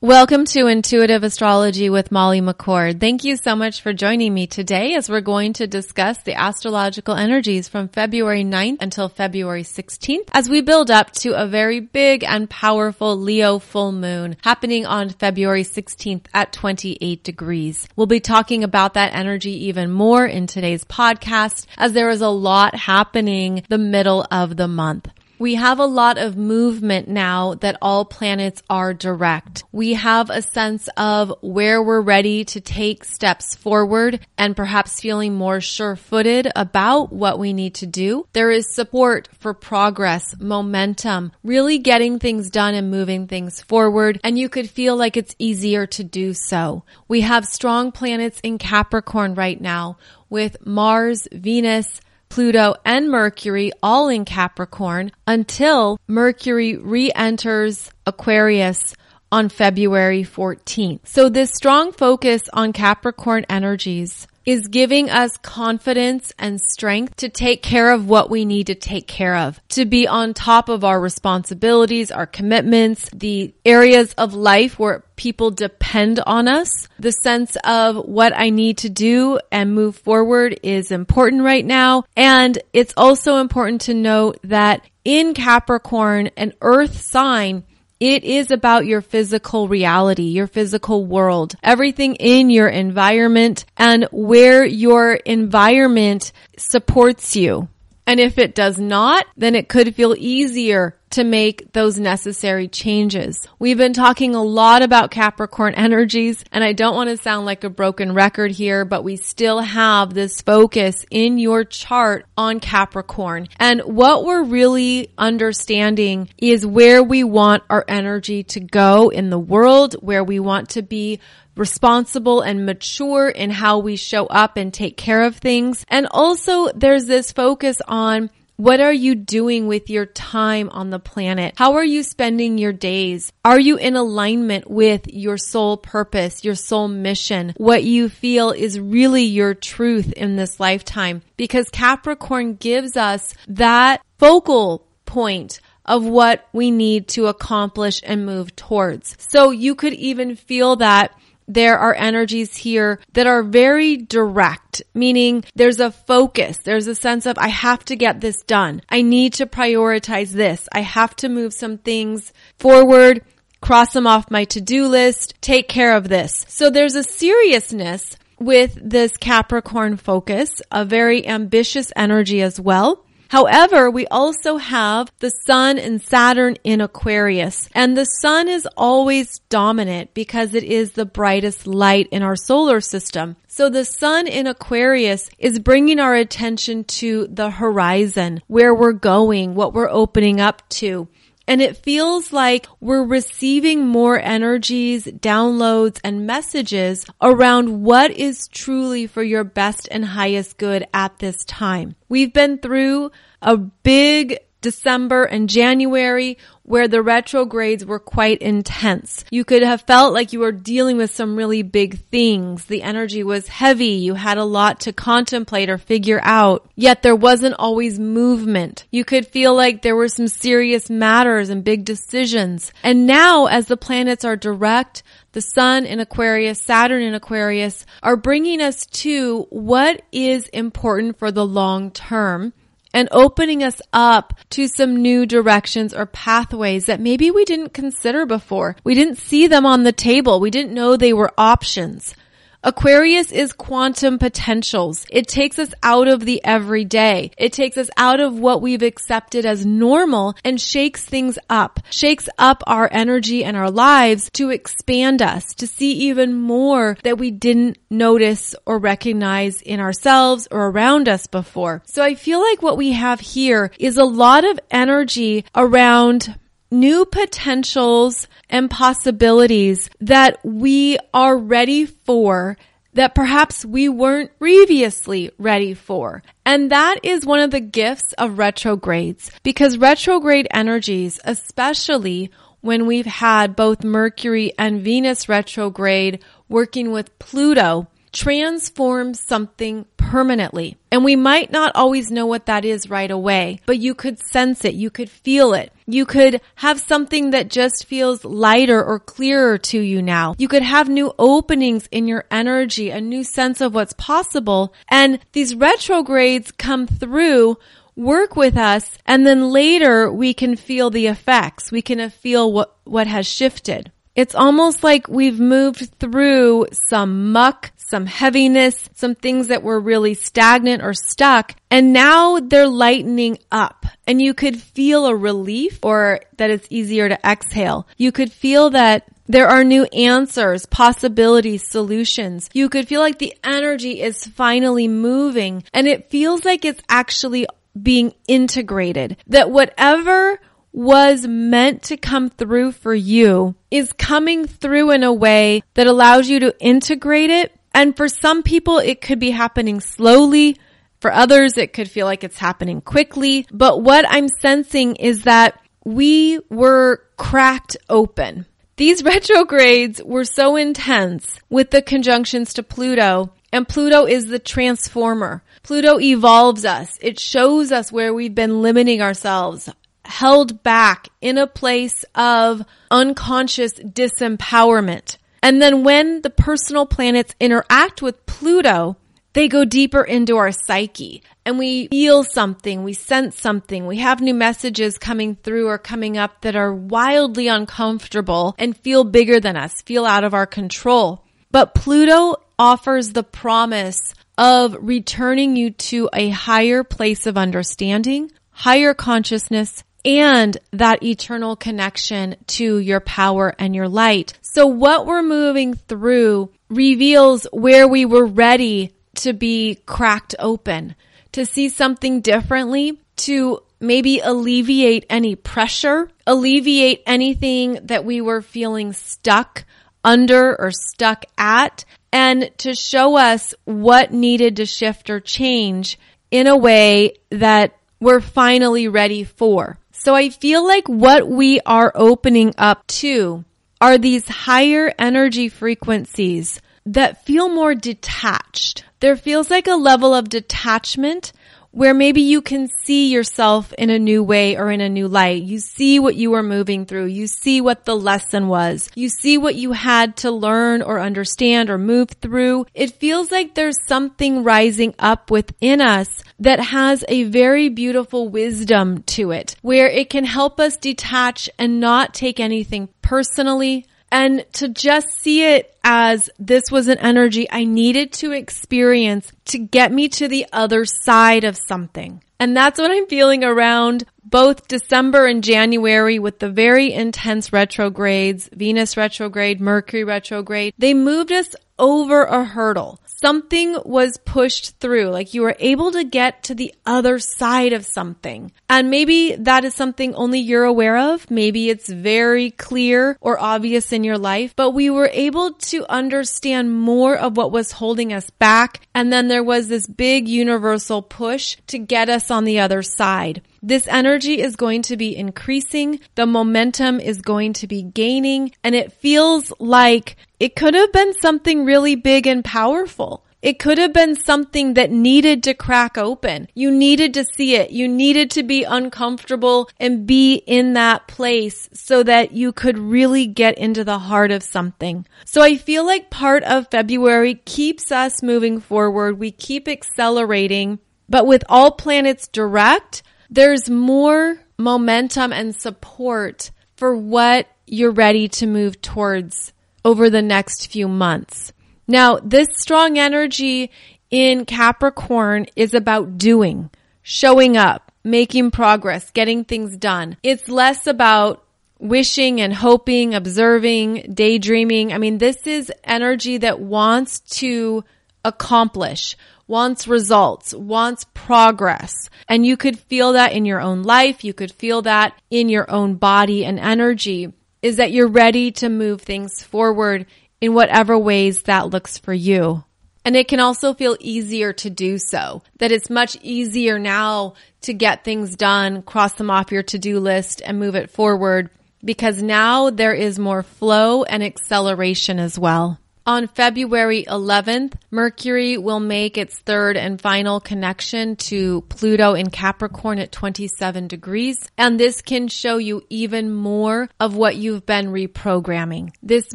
Welcome to Intuitive Astrology with Molly McCord. Thank you so much for joining me today as we're going to discuss the astrological energies from February 9th until February 16th as we build up to a very big and powerful Leo full moon happening on February 16th at 28 degrees. We'll be talking about that energy even more in today's podcast as there is a lot happening the middle of the month. We have a lot of movement now that all planets are direct. We have a sense of where we're ready to take steps forward and perhaps feeling more sure footed about what we need to do. There is support for progress, momentum, really getting things done and moving things forward. And you could feel like it's easier to do so. We have strong planets in Capricorn right now with Mars, Venus, Pluto, and Mercury all in Capricorn until Mercury re-enters Aquarius on February 14th. So this strong focus on Capricorn energies is giving us confidence and strength to take care of what we need to take care of, to be on top of our responsibilities, our commitments, the areas of life where people depend on us. The sense of what I need to do and move forward is important right now. And it's also important to note that in Capricorn, an earth sign it is about your physical reality, your physical world, everything in your environment and where your environment supports you. And if it does not, then it could feel easier to make those necessary changes. We've been talking a lot about Capricorn energies and I don't want to sound like a broken record here, but we still have this focus in your chart on Capricorn. And what we're really understanding is where we want our energy to go in the world, where we want to be responsible and mature in how we show up and take care of things. And also there's this focus on what are you doing with your time on the planet? How are you spending your days? Are you in alignment with your soul purpose, your soul mission, what you feel is really your truth in this lifetime? Because Capricorn gives us that focal point of what we need to accomplish and move towards. So you could even feel that there are energies here that are very direct, meaning there's a focus. There's a sense of, I have to get this done. I need to prioritize this. I have to move some things forward, cross them off my to-do list, take care of this. So there's a seriousness with this Capricorn focus, a very ambitious energy as well. However, we also have the sun and Saturn in Aquarius and the sun is always dominant because it is the brightest light in our solar system. So the sun in Aquarius is bringing our attention to the horizon, where we're going, what we're opening up to. And it feels like we're receiving more energies, downloads, and messages around what is truly for your best and highest good at this time. We've been through a big December and January where the retrogrades were quite intense. You could have felt like you were dealing with some really big things. The energy was heavy. You had a lot to contemplate or figure out. Yet there wasn't always movement. You could feel like there were some serious matters and big decisions. And now as the planets are direct, the sun in Aquarius, Saturn in Aquarius are bringing us to what is important for the long term and opening us up to some new directions or pathways that maybe we didn't consider before. We didn't see them on the table. We didn't know they were options. Aquarius is quantum potentials. It takes us out of the everyday. It takes us out of what we've accepted as normal and shakes things up, shakes up our energy and our lives to expand us, to see even more that we didn't notice or recognize in ourselves or around us before. So I feel like what we have here is a lot of energy around new potentials and possibilities that we are ready for that perhaps we weren't previously ready for. And that is one of the gifts of retrogrades because retrograde energies, especially when we've had both Mercury and Venus retrograde working with Pluto, transform something permanently. And we might not always know what that is right away, but you could sense it. You could feel it. You could have something that just feels lighter or clearer to you now. You could have new openings in your energy, a new sense of what's possible. And these retrogrades come through work with us and then later we can feel the effects. We can feel what, what has shifted. It's almost like we've moved through some muck, some heaviness, some things that were really stagnant or stuck, and now they're lightening up. And you could feel a relief or that it's easier to exhale. You could feel that there are new answers, possibilities, solutions. You could feel like the energy is finally moving and it feels like it's actually being integrated. That whatever was meant to come through for you is coming through in a way that allows you to integrate it. And for some people, it could be happening slowly. For others, it could feel like it's happening quickly. But what I'm sensing is that we were cracked open. These retrogrades were so intense with the conjunctions to Pluto and Pluto is the transformer. Pluto evolves us. It shows us where we've been limiting ourselves, held back in a place of unconscious disempowerment. And then when the personal planets interact with Pluto, they go deeper into our psyche and we feel something, we sense something, we have new messages coming through or coming up that are wildly uncomfortable and feel bigger than us, feel out of our control. But Pluto offers the promise of returning you to a higher place of understanding, higher consciousness, and that eternal connection to your power and your light. So what we're moving through reveals where we were ready to be cracked open, to see something differently, to maybe alleviate any pressure, alleviate anything that we were feeling stuck under or stuck at, and to show us what needed to shift or change in a way that we're finally ready for. So I feel like what we are opening up to are these higher energy frequencies that feel more detached. There feels like a level of detachment where maybe you can see yourself in a new way or in a new light. You see what you were moving through. You see what the lesson was. You see what you had to learn or understand or move through. It feels like there's something rising up within us that has a very beautiful wisdom to it where it can help us detach and not take anything personally and to just see it as this was an energy I needed to experience to get me to the other side of something. And that's what I'm feeling around both December and January with the very intense retrogrades, Venus retrograde, Mercury retrograde. They moved us over a hurdle something was pushed through, like you were able to get to the other side of something. And maybe that is something only you're aware of. Maybe it's very clear or obvious in your life, but we were able to understand more of what was holding us back. And then there was this big universal push to get us on the other side. This energy is going to be increasing. The momentum is going to be gaining and it feels like it could have been something really big and powerful. It could have been something that needed to crack open. You needed to see it. You needed to be uncomfortable and be in that place so that you could really get into the heart of something. So I feel like part of February keeps us moving forward. We keep accelerating, but with all planets direct, there's more momentum and support for what you're ready to move towards over the next few months. Now, this strong energy in Capricorn is about doing, showing up, making progress, getting things done. It's less about wishing and hoping, observing, daydreaming. I mean, this is energy that wants to accomplish, wants results, wants progress. And you could feel that in your own life. You could feel that in your own body and energy is that you're ready to move things forward in whatever ways that looks for you. And it can also feel easier to do so, that it's much easier now to get things done, cross them off your to-do list and move it forward because now there is more flow and acceleration as well. On February 11th, Mercury will make its third and final connection to Pluto in Capricorn at 27 degrees. And this can show you even more of what you've been reprogramming. This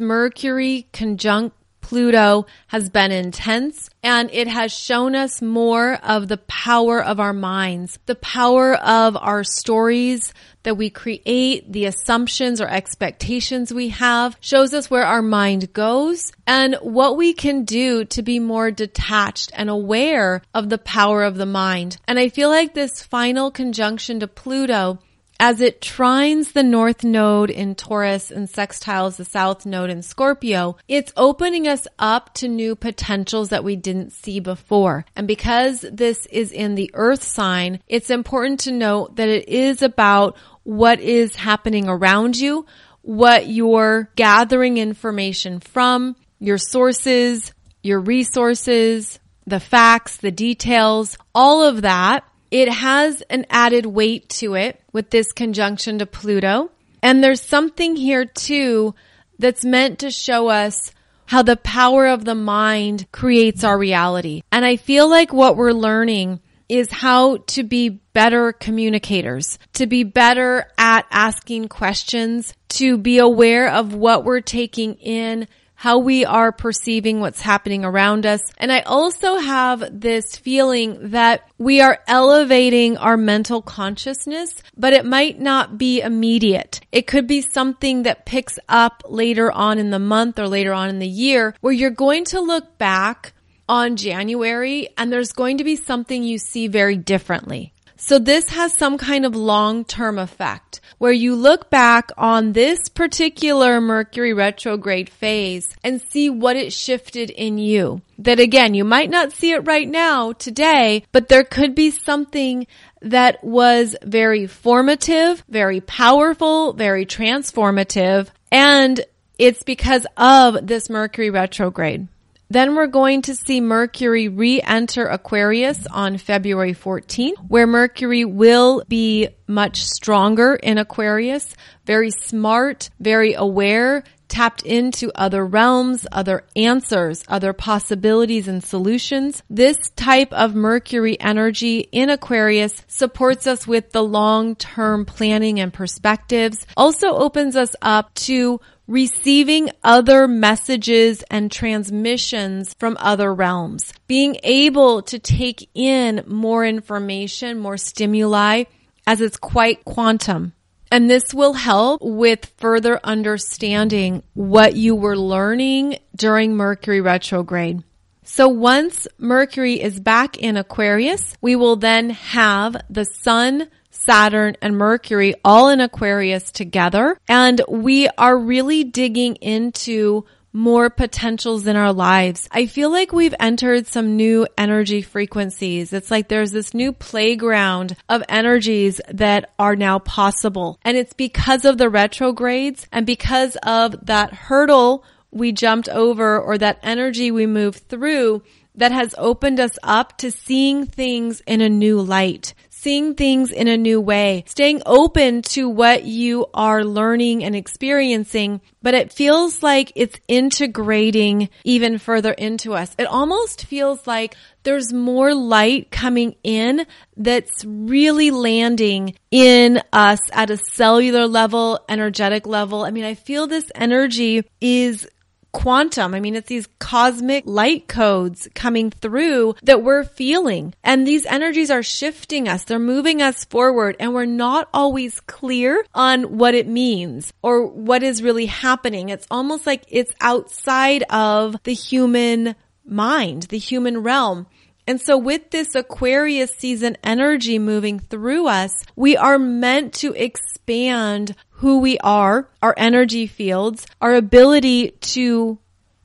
Mercury conjunct Pluto has been intense and it has shown us more of the power of our minds, the power of our stories that we create, the assumptions or expectations we have, shows us where our mind goes and what we can do to be more detached and aware of the power of the mind. And I feel like this final conjunction to Pluto as it trines the north node in Taurus and sextiles the south node in Scorpio, it's opening us up to new potentials that we didn't see before. And because this is in the earth sign, it's important to note that it is about what is happening around you, what you're gathering information from, your sources, your resources, the facts, the details, all of that it has an added weight to it with this conjunction to Pluto. And there's something here too that's meant to show us how the power of the mind creates our reality. And I feel like what we're learning is how to be better communicators, to be better at asking questions, to be aware of what we're taking in, how we are perceiving what's happening around us. And I also have this feeling that we are elevating our mental consciousness, but it might not be immediate. It could be something that picks up later on in the month or later on in the year where you're going to look back on January and there's going to be something you see very differently. So this has some kind of long-term effect where you look back on this particular Mercury retrograde phase and see what it shifted in you. That again, you might not see it right now today, but there could be something that was very formative, very powerful, very transformative, and it's because of this Mercury retrograde. Then we're going to see Mercury re-enter Aquarius on February 14th, where Mercury will be much stronger in Aquarius, very smart, very aware, tapped into other realms, other answers, other possibilities and solutions. This type of Mercury energy in Aquarius supports us with the long-term planning and perspectives, also opens us up to receiving other messages and transmissions from other realms, being able to take in more information, more stimuli as it's quite quantum. And this will help with further understanding what you were learning during Mercury retrograde. So once Mercury is back in Aquarius, we will then have the sun Saturn, and Mercury all in Aquarius together. And we are really digging into more potentials in our lives. I feel like we've entered some new energy frequencies. It's like there's this new playground of energies that are now possible. And it's because of the retrogrades and because of that hurdle we jumped over or that energy we moved through that has opened us up to seeing things in a new light, seeing things in a new way, staying open to what you are learning and experiencing, but it feels like it's integrating even further into us. It almost feels like there's more light coming in that's really landing in us at a cellular level, energetic level. I mean, I feel this energy is quantum. I mean, it's these cosmic light codes coming through that we're feeling. And these energies are shifting us. They're moving us forward and we're not always clear on what it means or what is really happening. It's almost like it's outside of the human mind, the human realm. And so with this Aquarius season energy moving through us, we are meant to expand who we are, our energy fields, our ability to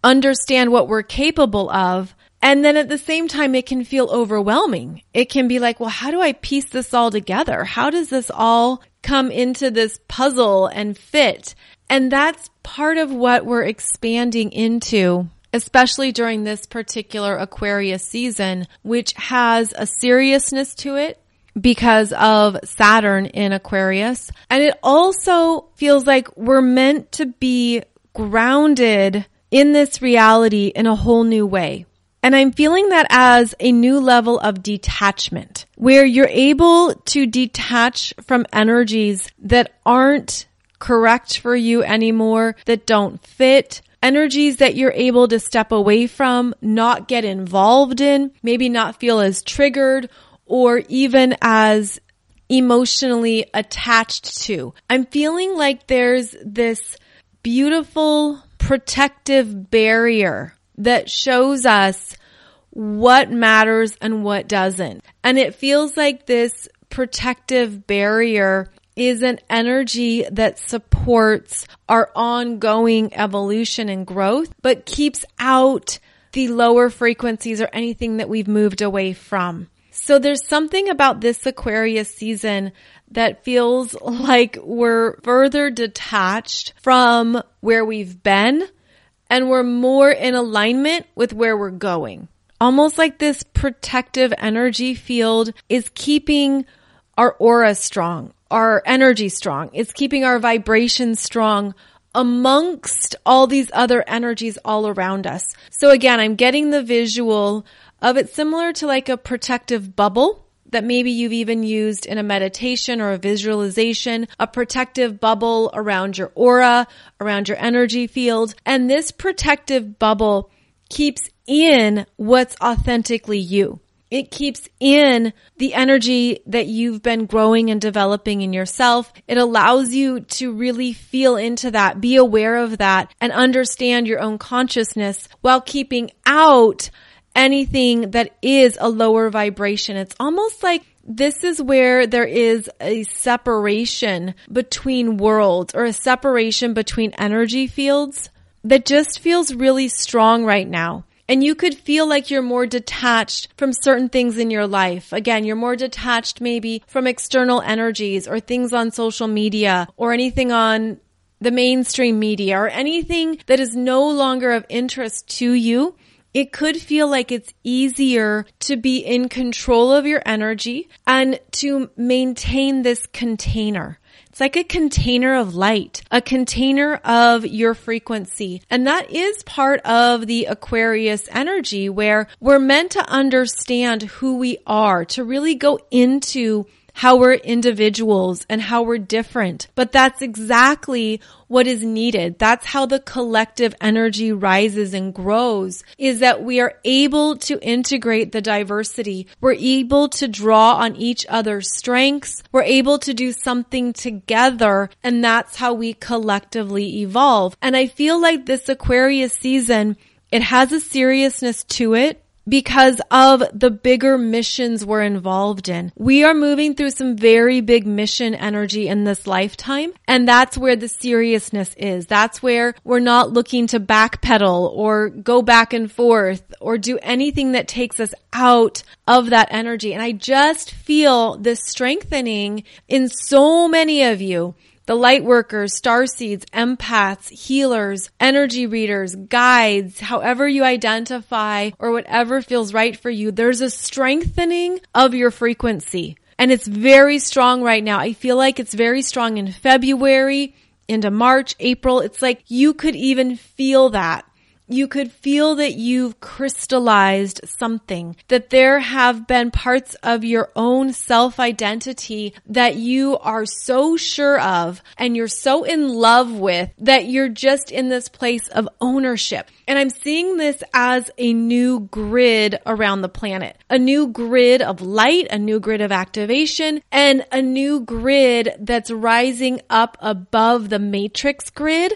understand what we're capable of. And then at the same time, it can feel overwhelming. It can be like, well, how do I piece this all together? How does this all come into this puzzle and fit? And that's part of what we're expanding into especially during this particular Aquarius season, which has a seriousness to it because of Saturn in Aquarius. And it also feels like we're meant to be grounded in this reality in a whole new way. And I'm feeling that as a new level of detachment where you're able to detach from energies that aren't correct for you anymore, that don't fit, energies that you're able to step away from, not get involved in, maybe not feel as triggered or even as emotionally attached to. I'm feeling like there's this beautiful protective barrier that shows us what matters and what doesn't. And it feels like this protective barrier is an energy that supports our ongoing evolution and growth, but keeps out the lower frequencies or anything that we've moved away from. So there's something about this Aquarius season that feels like we're further detached from where we've been and we're more in alignment with where we're going. Almost like this protective energy field is keeping our aura strong, our energy strong. It's keeping our vibration strong amongst all these other energies all around us. So again, I'm getting the visual of it similar to like a protective bubble that maybe you've even used in a meditation or a visualization, a protective bubble around your aura, around your energy field. And this protective bubble keeps in what's authentically you. It keeps in the energy that you've been growing and developing in yourself. It allows you to really feel into that, be aware of that, and understand your own consciousness while keeping out anything that is a lower vibration. It's almost like this is where there is a separation between worlds or a separation between energy fields that just feels really strong right now. And you could feel like you're more detached from certain things in your life. Again, you're more detached maybe from external energies or things on social media or anything on the mainstream media or anything that is no longer of interest to you it could feel like it's easier to be in control of your energy and to maintain this container. It's like a container of light, a container of your frequency. And that is part of the Aquarius energy where we're meant to understand who we are, to really go into how we're individuals and how we're different. But that's exactly what is needed. That's how the collective energy rises and grows is that we are able to integrate the diversity. We're able to draw on each other's strengths. We're able to do something together. And that's how we collectively evolve. And I feel like this Aquarius season, it has a seriousness to it because of the bigger missions we're involved in. We are moving through some very big mission energy in this lifetime. And that's where the seriousness is. That's where we're not looking to backpedal or go back and forth or do anything that takes us out of that energy. And I just feel this strengthening in so many of you the light workers, star seeds, empaths, healers, energy readers, guides, however you identify or whatever feels right for you, there's a strengthening of your frequency. And it's very strong right now. I feel like it's very strong in February, into March, April. It's like you could even feel that you could feel that you've crystallized something, that there have been parts of your own self identity that you are so sure of and you're so in love with that you're just in this place of ownership. And I'm seeing this as a new grid around the planet, a new grid of light, a new grid of activation, and a new grid that's rising up above the matrix grid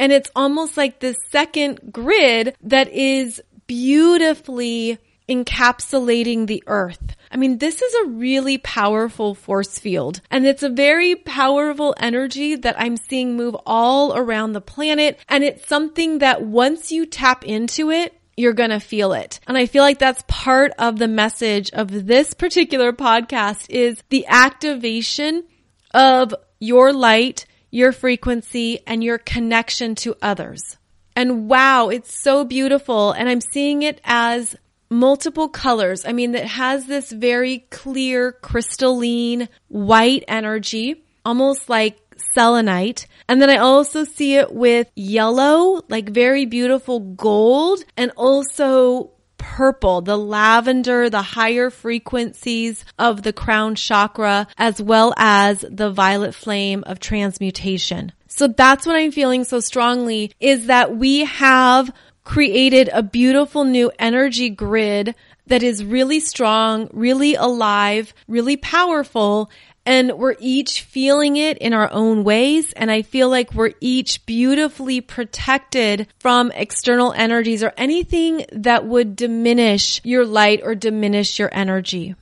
and it's almost like this second grid that is beautifully encapsulating the earth. I mean, this is a really powerful force field and it's a very powerful energy that I'm seeing move all around the planet. And it's something that once you tap into it, you're going to feel it. And I feel like that's part of the message of this particular podcast is the activation of your light your frequency, and your connection to others. And wow, it's so beautiful. And I'm seeing it as multiple colors. I mean, it has this very clear, crystalline white energy, almost like selenite. And then I also see it with yellow, like very beautiful gold and also purple, the lavender, the higher frequencies of the crown chakra, as well as the violet flame of transmutation. So that's what I'm feeling so strongly is that we have created a beautiful new energy grid that is really strong, really alive, really powerful. And we're each feeling it in our own ways. And I feel like we're each beautifully protected from external energies or anything that would diminish your light or diminish your energy.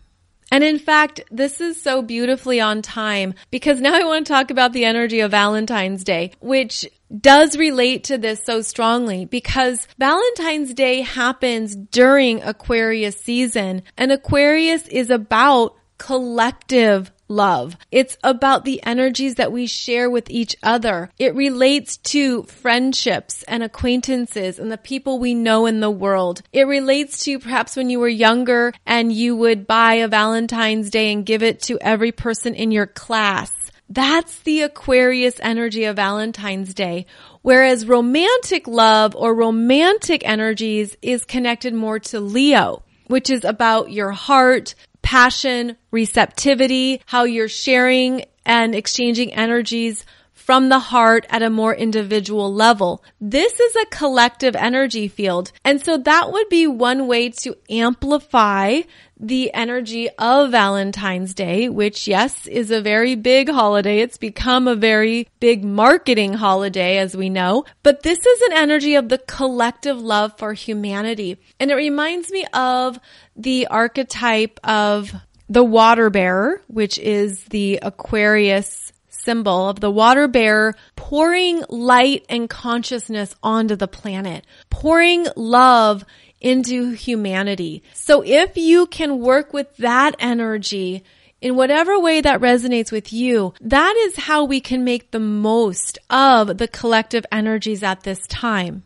And in fact, this is so beautifully on time because now I want to talk about the energy of Valentine's Day, which does relate to this so strongly because Valentine's Day happens during Aquarius season and Aquarius is about collective love. It's about the energies that we share with each other. It relates to friendships and acquaintances and the people we know in the world. It relates to perhaps when you were younger and you would buy a Valentine's Day and give it to every person in your class. That's the Aquarius energy of Valentine's Day. Whereas romantic love or romantic energies is connected more to Leo, which is about your heart, passion, receptivity, how you're sharing and exchanging energies from the heart at a more individual level. This is a collective energy field. And so that would be one way to amplify the energy of Valentine's Day, which yes, is a very big holiday. It's become a very big marketing holiday, as we know. But this is an energy of the collective love for humanity. And it reminds me of the archetype of the water bearer, which is the Aquarius symbol of the water bearer pouring light and consciousness onto the planet, pouring love into humanity. So if you can work with that energy in whatever way that resonates with you, that is how we can make the most of the collective energies at this time.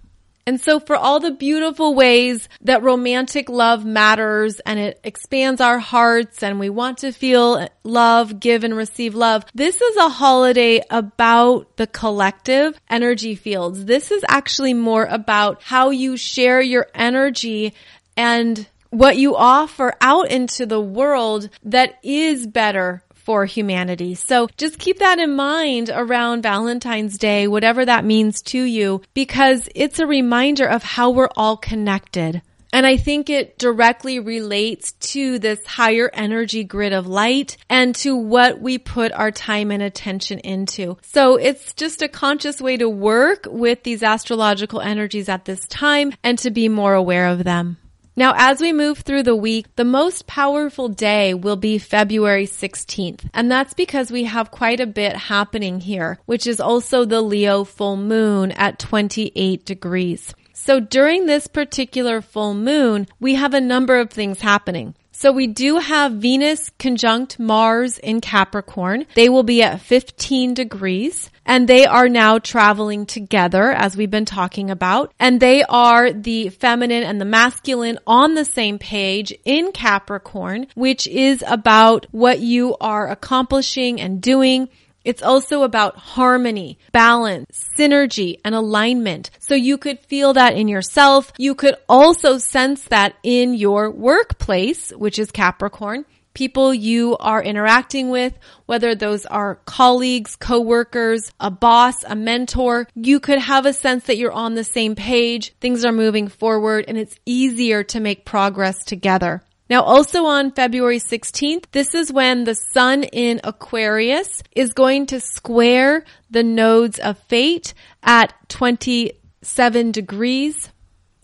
And so for all the beautiful ways that romantic love matters and it expands our hearts and we want to feel love, give and receive love, this is a holiday about the collective energy fields. This is actually more about how you share your energy and what you offer out into the world that is better for humanity. So just keep that in mind around Valentine's Day, whatever that means to you, because it's a reminder of how we're all connected. And I think it directly relates to this higher energy grid of light and to what we put our time and attention into. So it's just a conscious way to work with these astrological energies at this time and to be more aware of them. Now, as we move through the week, the most powerful day will be February 16th. And that's because we have quite a bit happening here, which is also the Leo full moon at 28 degrees. So during this particular full moon, we have a number of things happening. So we do have Venus conjunct Mars in Capricorn. They will be at 15 degrees and they are now traveling together as we've been talking about. And they are the feminine and the masculine on the same page in Capricorn, which is about what you are accomplishing and doing it's also about harmony, balance, synergy, and alignment. So you could feel that in yourself. You could also sense that in your workplace, which is Capricorn. People you are interacting with, whether those are colleagues, coworkers, a boss, a mentor, you could have a sense that you're on the same page. Things are moving forward and it's easier to make progress together. Now also on February 16th, this is when the sun in Aquarius is going to square the nodes of fate at 27 degrees.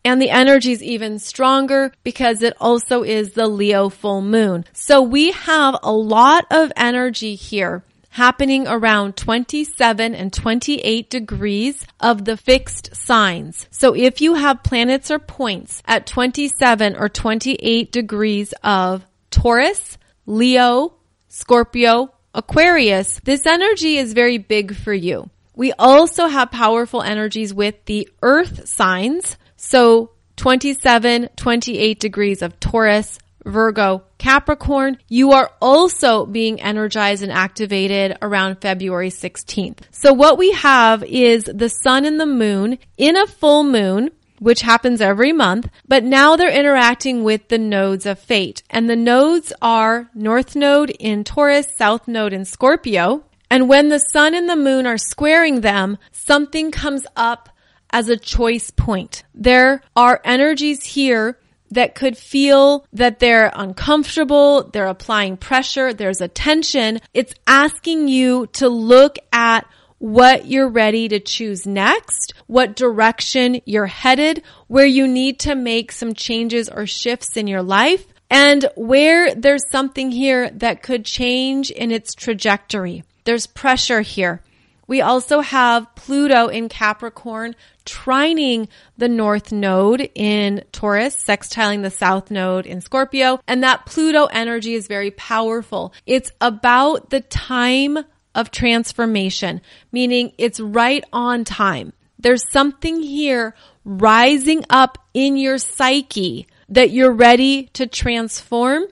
And the energy is even stronger because it also is the Leo full moon. So we have a lot of energy here happening around 27 and 28 degrees of the fixed signs. So if you have planets or points at 27 or 28 degrees of Taurus, Leo, Scorpio, Aquarius, this energy is very big for you. We also have powerful energies with the earth signs. So 27, 28 degrees of Taurus, Virgo, Capricorn, you are also being energized and activated around February 16th. So what we have is the sun and the moon in a full moon which happens every month, but now they're interacting with the nodes of fate. And the nodes are North Node in Taurus, South Node in Scorpio. And when the sun and the moon are squaring them, something comes up as a choice point. There are energies here that could feel that they're uncomfortable, they're applying pressure, there's a tension. It's asking you to look at what you're ready to choose next, what direction you're headed, where you need to make some changes or shifts in your life, and where there's something here that could change in its trajectory. There's pressure here. We also have Pluto in Capricorn trining the North Node in Taurus, sextiling the South Node in Scorpio, and that Pluto energy is very powerful. It's about the time of transformation, meaning it's right on time. There's something here rising up in your psyche that you're ready to transform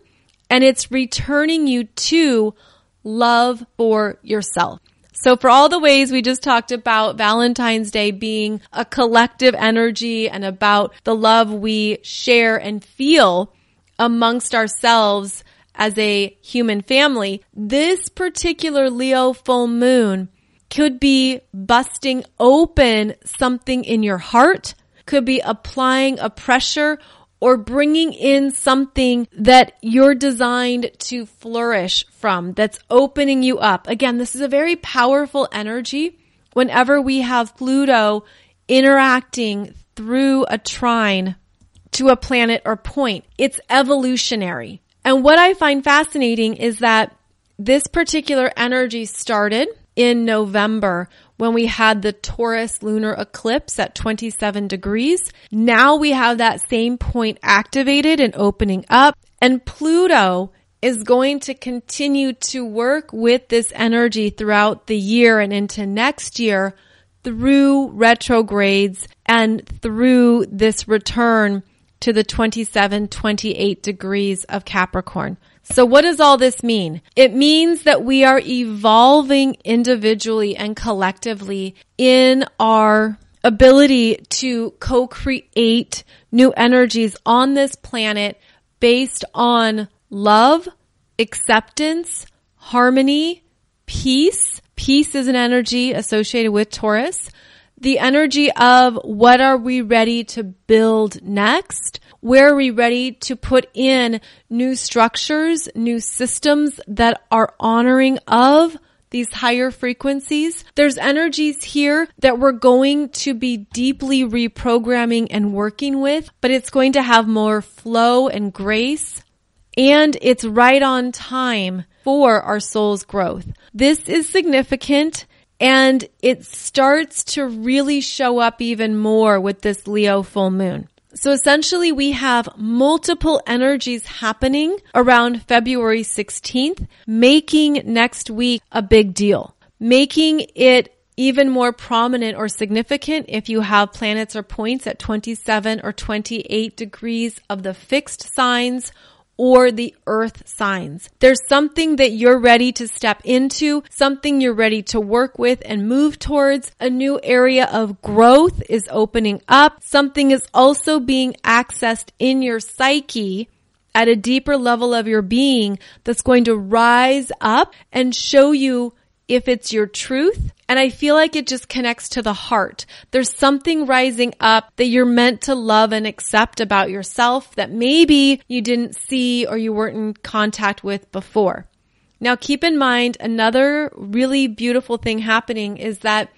and it's returning you to love for yourself. So for all the ways we just talked about Valentine's Day being a collective energy and about the love we share and feel amongst ourselves as a human family, this particular Leo full moon could be busting open something in your heart, could be applying a pressure or bringing in something that you're designed to flourish from, that's opening you up. Again, this is a very powerful energy whenever we have Pluto interacting through a trine to a planet or point. It's evolutionary. And what I find fascinating is that this particular energy started in November when we had the Taurus lunar eclipse at 27 degrees. Now we have that same point activated and opening up and Pluto is going to continue to work with this energy throughout the year and into next year through retrogrades and through this return to the 27, 28 degrees of Capricorn. So what does all this mean? It means that we are evolving individually and collectively in our ability to co-create new energies on this planet based on love, acceptance, harmony, peace. Peace is an energy associated with Taurus the energy of what are we ready to build next? Where are we ready to put in new structures, new systems that are honoring of these higher frequencies. There's energies here that we're going to be deeply reprogramming and working with, but it's going to have more flow and grace. And it's right on time for our soul's growth. This is significant and it starts to really show up even more with this Leo full moon. So essentially we have multiple energies happening around February 16th, making next week a big deal, making it even more prominent or significant if you have planets or points at 27 or 28 degrees of the fixed signs or the earth signs. There's something that you're ready to step into, something you're ready to work with and move towards. A new area of growth is opening up. Something is also being accessed in your psyche at a deeper level of your being that's going to rise up and show you if it's your truth. And I feel like it just connects to the heart. There's something rising up that you're meant to love and accept about yourself that maybe you didn't see or you weren't in contact with before. Now keep in mind another really beautiful thing happening is that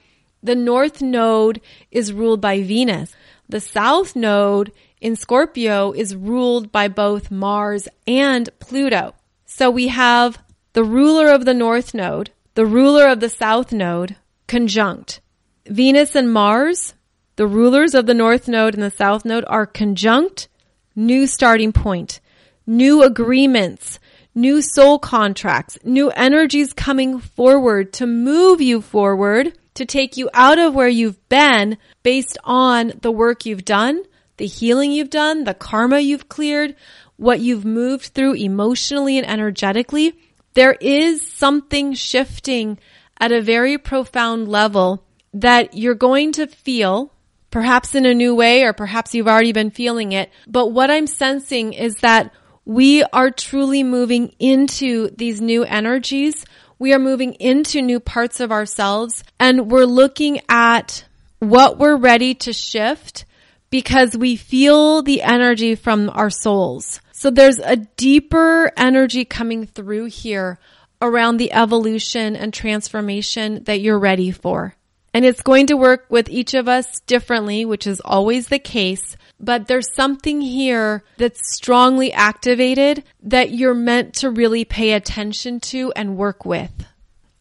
the north node is ruled by Venus. The south node in Scorpio is ruled by both Mars and Pluto. So we have the ruler of the north node, the ruler of the south node, conjunct. Venus and Mars, the rulers of the north node and the south node are conjunct, new starting point, new agreements, new soul contracts, new energies coming forward to move you forward, to take you out of where you've been based on the work you've done, the healing you've done, the karma you've cleared, what you've moved through emotionally and energetically, there is something shifting at a very profound level that you're going to feel perhaps in a new way or perhaps you've already been feeling it. But what I'm sensing is that we are truly moving into these new energies. We are moving into new parts of ourselves and we're looking at what we're ready to shift because we feel the energy from our souls. So there's a deeper energy coming through here around the evolution and transformation that you're ready for. And it's going to work with each of us differently, which is always the case. But there's something here that's strongly activated that you're meant to really pay attention to and work with.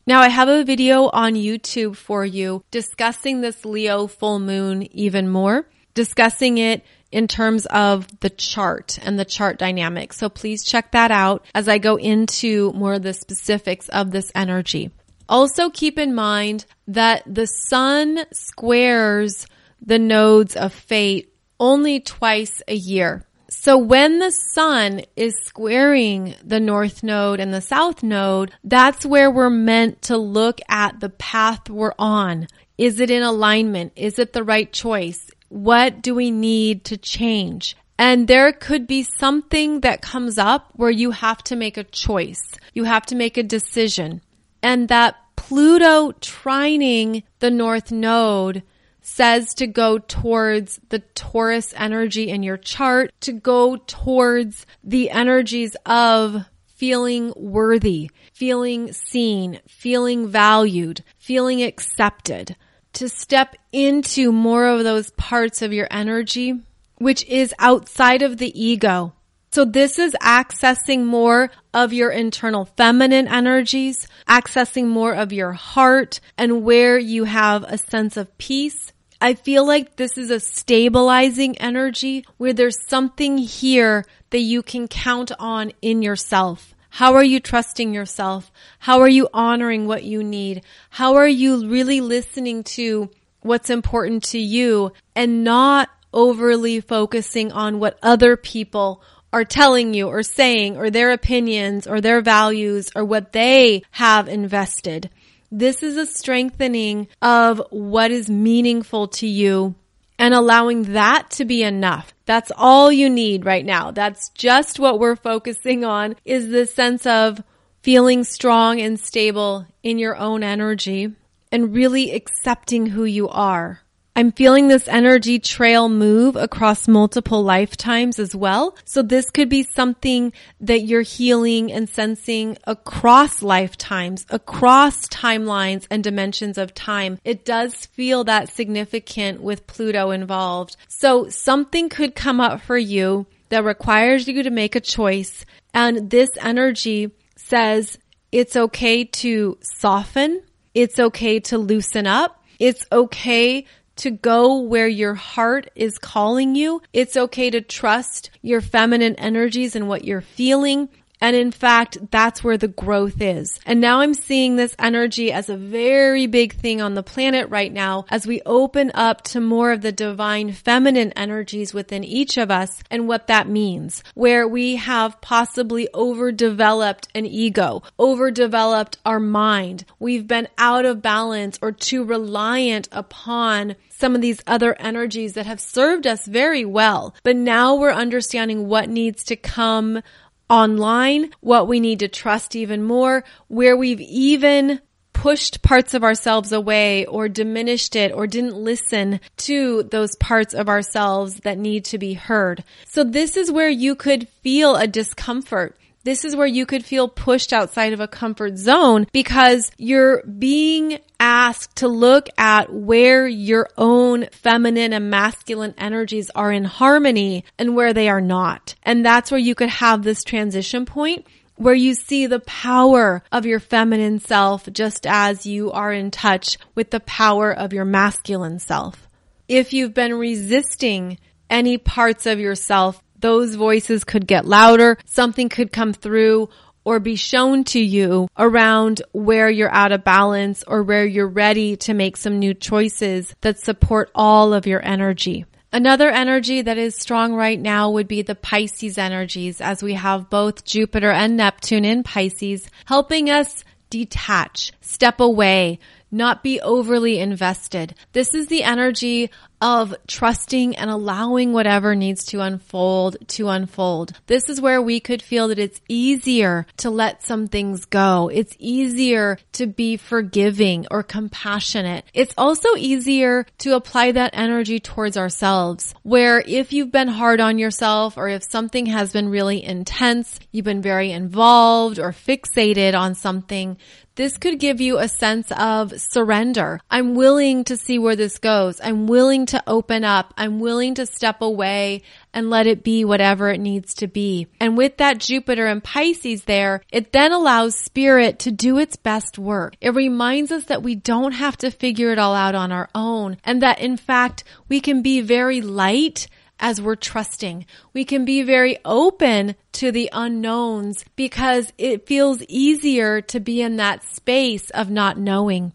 Now I have a video on YouTube for you discussing this Leo full moon even more, discussing it in terms of the chart and the chart dynamics. So please check that out as I go into more of the specifics of this energy. Also keep in mind that the sun squares the nodes of fate only twice a year. So when the sun is squaring the north node and the south node, that's where we're meant to look at the path we're on. Is it in alignment? Is it the right choice? What do we need to change? And there could be something that comes up where you have to make a choice. You have to make a decision. And that Pluto trining the North Node says to go towards the Taurus energy in your chart, to go towards the energies of feeling worthy, feeling seen, feeling valued, feeling accepted, to step into more of those parts of your energy, which is outside of the ego. So this is accessing more of your internal feminine energies, accessing more of your heart and where you have a sense of peace. I feel like this is a stabilizing energy where there's something here that you can count on in yourself. How are you trusting yourself? How are you honoring what you need? How are you really listening to what's important to you and not overly focusing on what other people are telling you or saying or their opinions or their values or what they have invested. This is a strengthening of what is meaningful to you and allowing that to be enough. That's all you need right now. That's just what we're focusing on is the sense of feeling strong and stable in your own energy and really accepting who you are. I'm feeling this energy trail move across multiple lifetimes as well. So this could be something that you're healing and sensing across lifetimes, across timelines and dimensions of time. It does feel that significant with Pluto involved. So something could come up for you that requires you to make a choice. And this energy says it's okay to soften. It's okay to loosen up. It's okay to go where your heart is calling you. It's okay to trust your feminine energies and what you're feeling. And in fact, that's where the growth is. And now I'm seeing this energy as a very big thing on the planet right now as we open up to more of the divine feminine energies within each of us and what that means, where we have possibly overdeveloped an ego, overdeveloped our mind. We've been out of balance or too reliant upon some of these other energies that have served us very well. But now we're understanding what needs to come online, what we need to trust even more, where we've even pushed parts of ourselves away or diminished it or didn't listen to those parts of ourselves that need to be heard. So this is where you could feel a discomfort this is where you could feel pushed outside of a comfort zone because you're being asked to look at where your own feminine and masculine energies are in harmony and where they are not. And that's where you could have this transition point where you see the power of your feminine self just as you are in touch with the power of your masculine self. If you've been resisting any parts of yourself those voices could get louder, something could come through or be shown to you around where you're out of balance or where you're ready to make some new choices that support all of your energy. Another energy that is strong right now would be the Pisces energies as we have both Jupiter and Neptune in Pisces helping us detach, step away, not be overly invested. This is the energy of trusting and allowing whatever needs to unfold to unfold. This is where we could feel that it's easier to let some things go. It's easier to be forgiving or compassionate. It's also easier to apply that energy towards ourselves where if you've been hard on yourself or if something has been really intense, you've been very involved or fixated on something, this could give you a sense of surrender. I'm willing to see where this goes. I'm willing to open up. I'm willing to step away and let it be whatever it needs to be. And with that Jupiter and Pisces there, it then allows spirit to do its best work. It reminds us that we don't have to figure it all out on our own and that in fact we can be very light as we're trusting. We can be very open to the unknowns because it feels easier to be in that space of not knowing.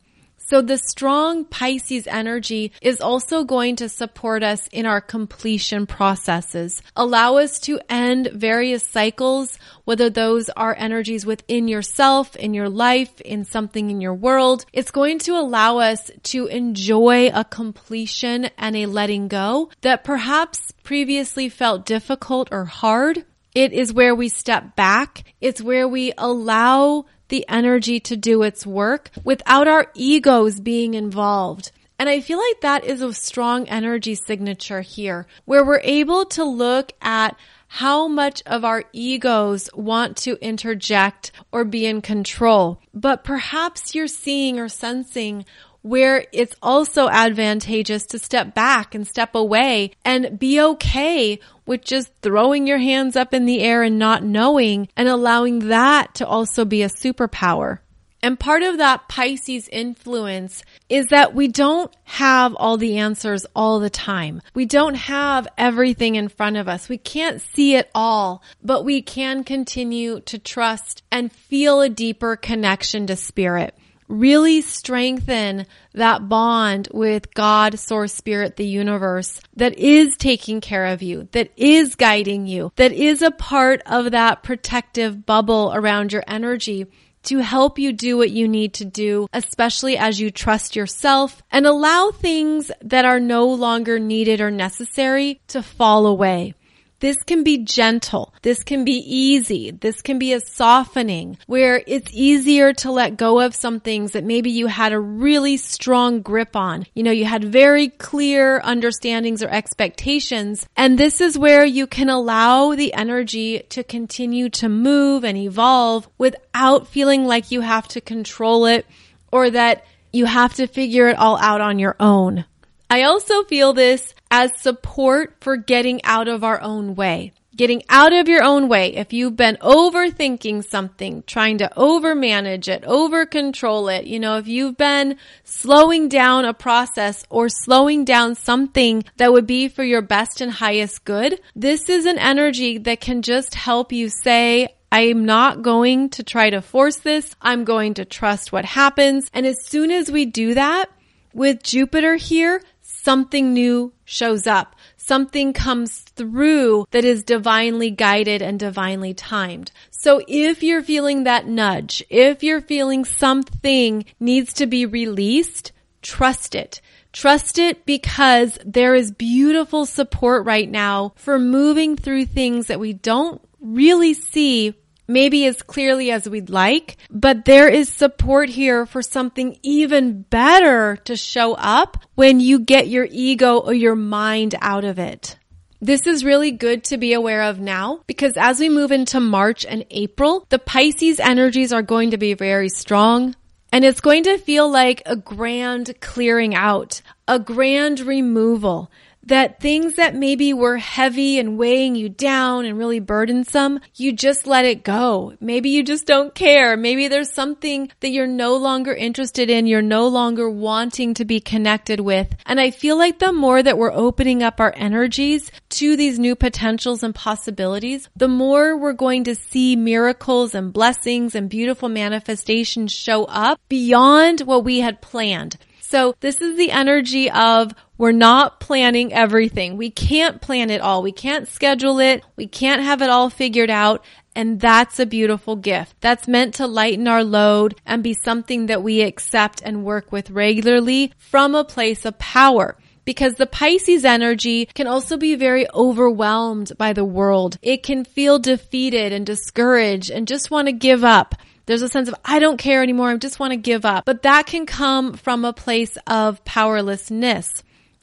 So the strong Pisces energy is also going to support us in our completion processes, allow us to end various cycles, whether those are energies within yourself, in your life, in something in your world. It's going to allow us to enjoy a completion and a letting go that perhaps previously felt difficult or hard. It is where we step back. It's where we allow the energy to do its work without our egos being involved. And I feel like that is a strong energy signature here where we're able to look at how much of our egos want to interject or be in control. But perhaps you're seeing or sensing where it's also advantageous to step back and step away and be okay with just throwing your hands up in the air and not knowing and allowing that to also be a superpower. And part of that Pisces influence is that we don't have all the answers all the time. We don't have everything in front of us. We can't see it all, but we can continue to trust and feel a deeper connection to spirit really strengthen that bond with God, source, spirit, the universe that is taking care of you, that is guiding you, that is a part of that protective bubble around your energy to help you do what you need to do, especially as you trust yourself and allow things that are no longer needed or necessary to fall away. This can be gentle. This can be easy. This can be a softening where it's easier to let go of some things that maybe you had a really strong grip on. You know, you had very clear understandings or expectations. And this is where you can allow the energy to continue to move and evolve without feeling like you have to control it or that you have to figure it all out on your own. I also feel this as support for getting out of our own way. Getting out of your own way. If you've been overthinking something, trying to overmanage it, over control it, you know, if you've been slowing down a process or slowing down something that would be for your best and highest good, this is an energy that can just help you say, I'm not going to try to force this. I'm going to trust what happens. And as soon as we do that, with Jupiter here, something new shows up. Something comes through that is divinely guided and divinely timed. So if you're feeling that nudge, if you're feeling something needs to be released, trust it. Trust it because there is beautiful support right now for moving through things that we don't really see maybe as clearly as we'd like, but there is support here for something even better to show up when you get your ego or your mind out of it. This is really good to be aware of now because as we move into March and April, the Pisces energies are going to be very strong. And it's going to feel like a grand clearing out, a grand removal that things that maybe were heavy and weighing you down and really burdensome, you just let it go. Maybe you just don't care. Maybe there's something that you're no longer interested in. You're no longer wanting to be connected with. And I feel like the more that we're opening up our energies to these new potentials and possibilities, the more we're going to see miracles and blessings and beautiful manifestations show up beyond what we had planned. So this is the energy of we're not planning everything. We can't plan it all. We can't schedule it. We can't have it all figured out. And that's a beautiful gift. That's meant to lighten our load and be something that we accept and work with regularly from a place of power because the Pisces energy can also be very overwhelmed by the world. It can feel defeated and discouraged and just want to give up. There's a sense of, I don't care anymore. I just want to give up. But that can come from a place of powerlessness.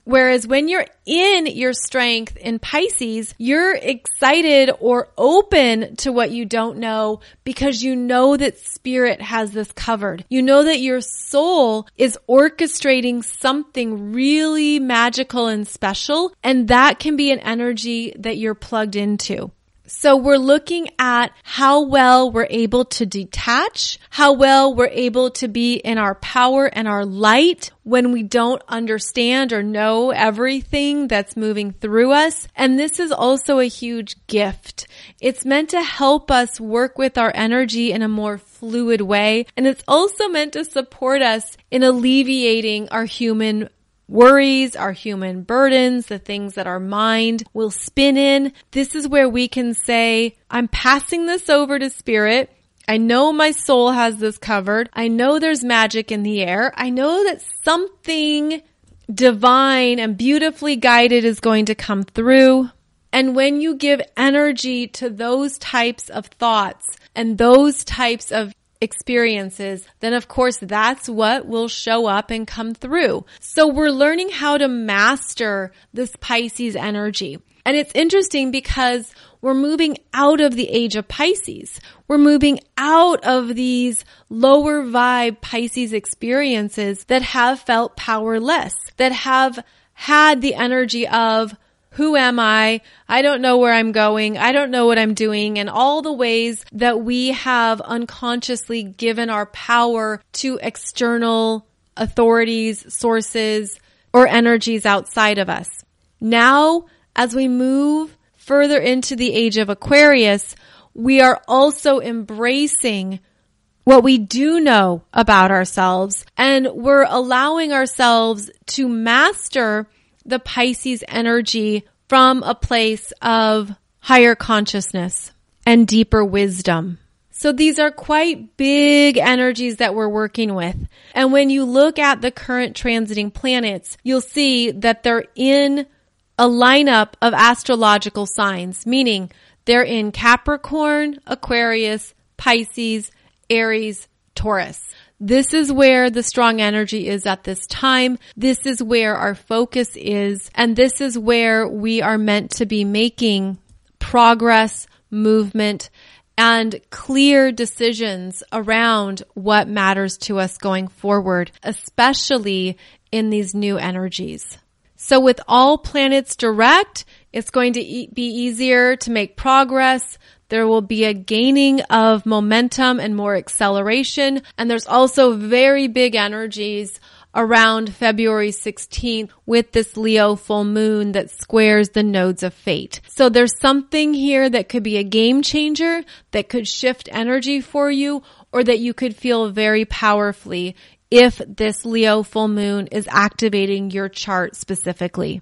Whereas when you're in your strength in Pisces, you're excited or open to what you don't know because you know that spirit has this covered. You know that your soul is orchestrating something really magical and special. And that can be an energy that you're plugged into. So we're looking at how well we're able to detach, how well we're able to be in our power and our light when we don't understand or know everything that's moving through us. And this is also a huge gift. It's meant to help us work with our energy in a more fluid way. And it's also meant to support us in alleviating our human worries, our human burdens, the things that our mind will spin in. This is where we can say, I'm passing this over to spirit. I know my soul has this covered. I know there's magic in the air. I know that something divine and beautifully guided is going to come through. And when you give energy to those types of thoughts and those types of experiences, then of course that's what will show up and come through. So we're learning how to master this Pisces energy. And it's interesting because we're moving out of the age of Pisces. We're moving out of these lower vibe Pisces experiences that have felt powerless, that have had the energy of who am I? I don't know where I'm going. I don't know what I'm doing. And all the ways that we have unconsciously given our power to external authorities, sources, or energies outside of us. Now, as we move further into the age of Aquarius, we are also embracing what we do know about ourselves and we're allowing ourselves to master the Pisces energy from a place of higher consciousness and deeper wisdom. So these are quite big energies that we're working with. And when you look at the current transiting planets, you'll see that they're in a lineup of astrological signs, meaning they're in Capricorn, Aquarius, Pisces, Aries, Taurus. This is where the strong energy is at this time. This is where our focus is. And this is where we are meant to be making progress, movement, and clear decisions around what matters to us going forward, especially in these new energies. So with all planets direct, it's going to be easier to make progress. There will be a gaining of momentum and more acceleration. And there's also very big energies around February 16th with this Leo full moon that squares the nodes of fate. So there's something here that could be a game changer that could shift energy for you or that you could feel very powerfully if this Leo full moon is activating your chart specifically.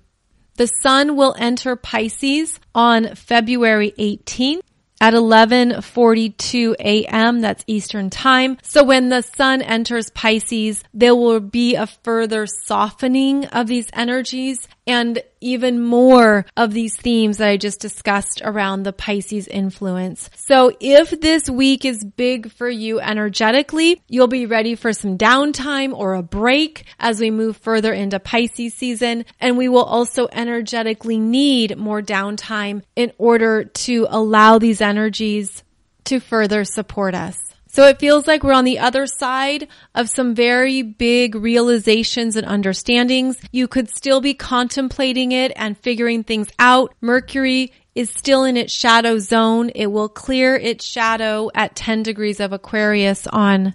The sun will enter Pisces on February 18th at 11:42 a.m. that's Eastern time. So when the sun enters Pisces, there will be a further softening of these energies and even more of these themes that I just discussed around the Pisces influence. So if this week is big for you energetically, you'll be ready for some downtime or a break as we move further into Pisces season. And we will also energetically need more downtime in order to allow these energies to further support us. So it feels like we're on the other side of some very big realizations and understandings. You could still be contemplating it and figuring things out. Mercury is still in its shadow zone. It will clear its shadow at 10 degrees of Aquarius on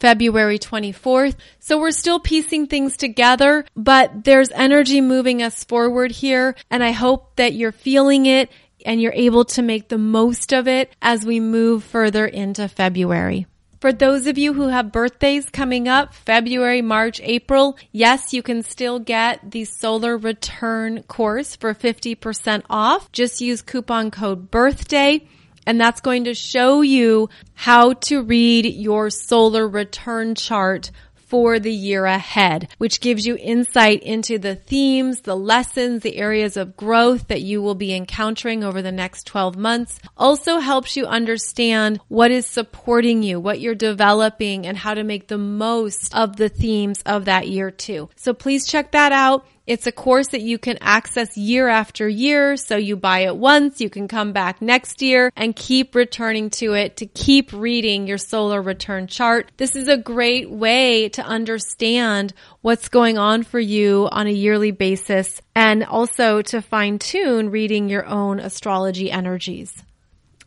February 24th. So we're still piecing things together, but there's energy moving us forward here. And I hope that you're feeling it and you're able to make the most of it as we move further into February. For those of you who have birthdays coming up, February, March, April, yes, you can still get the solar return course for 50% off. Just use coupon code birthday and that's going to show you how to read your solar return chart for the year ahead, which gives you insight into the themes, the lessons, the areas of growth that you will be encountering over the next 12 months. Also helps you understand what is supporting you, what you're developing, and how to make the most of the themes of that year too. So please check that out. It's a course that you can access year after year. So you buy it once, you can come back next year and keep returning to it to keep reading your solar return chart. This is a great way to understand what's going on for you on a yearly basis and also to fine tune reading your own astrology energies.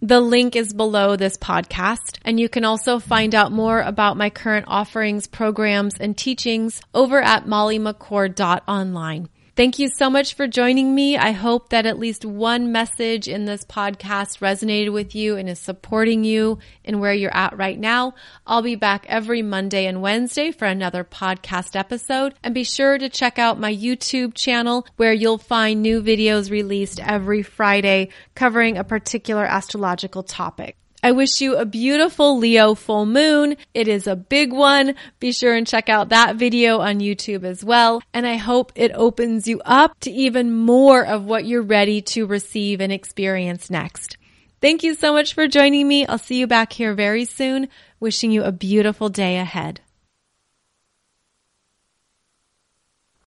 The link is below this podcast, and you can also find out more about my current offerings, programs, and teachings over at mollymccord.online. Thank you so much for joining me. I hope that at least one message in this podcast resonated with you and is supporting you in where you're at right now. I'll be back every Monday and Wednesday for another podcast episode. And be sure to check out my YouTube channel where you'll find new videos released every Friday covering a particular astrological topic. I wish you a beautiful Leo full moon. It is a big one. Be sure and check out that video on YouTube as well. And I hope it opens you up to even more of what you're ready to receive and experience next. Thank you so much for joining me. I'll see you back here very soon. Wishing you a beautiful day ahead.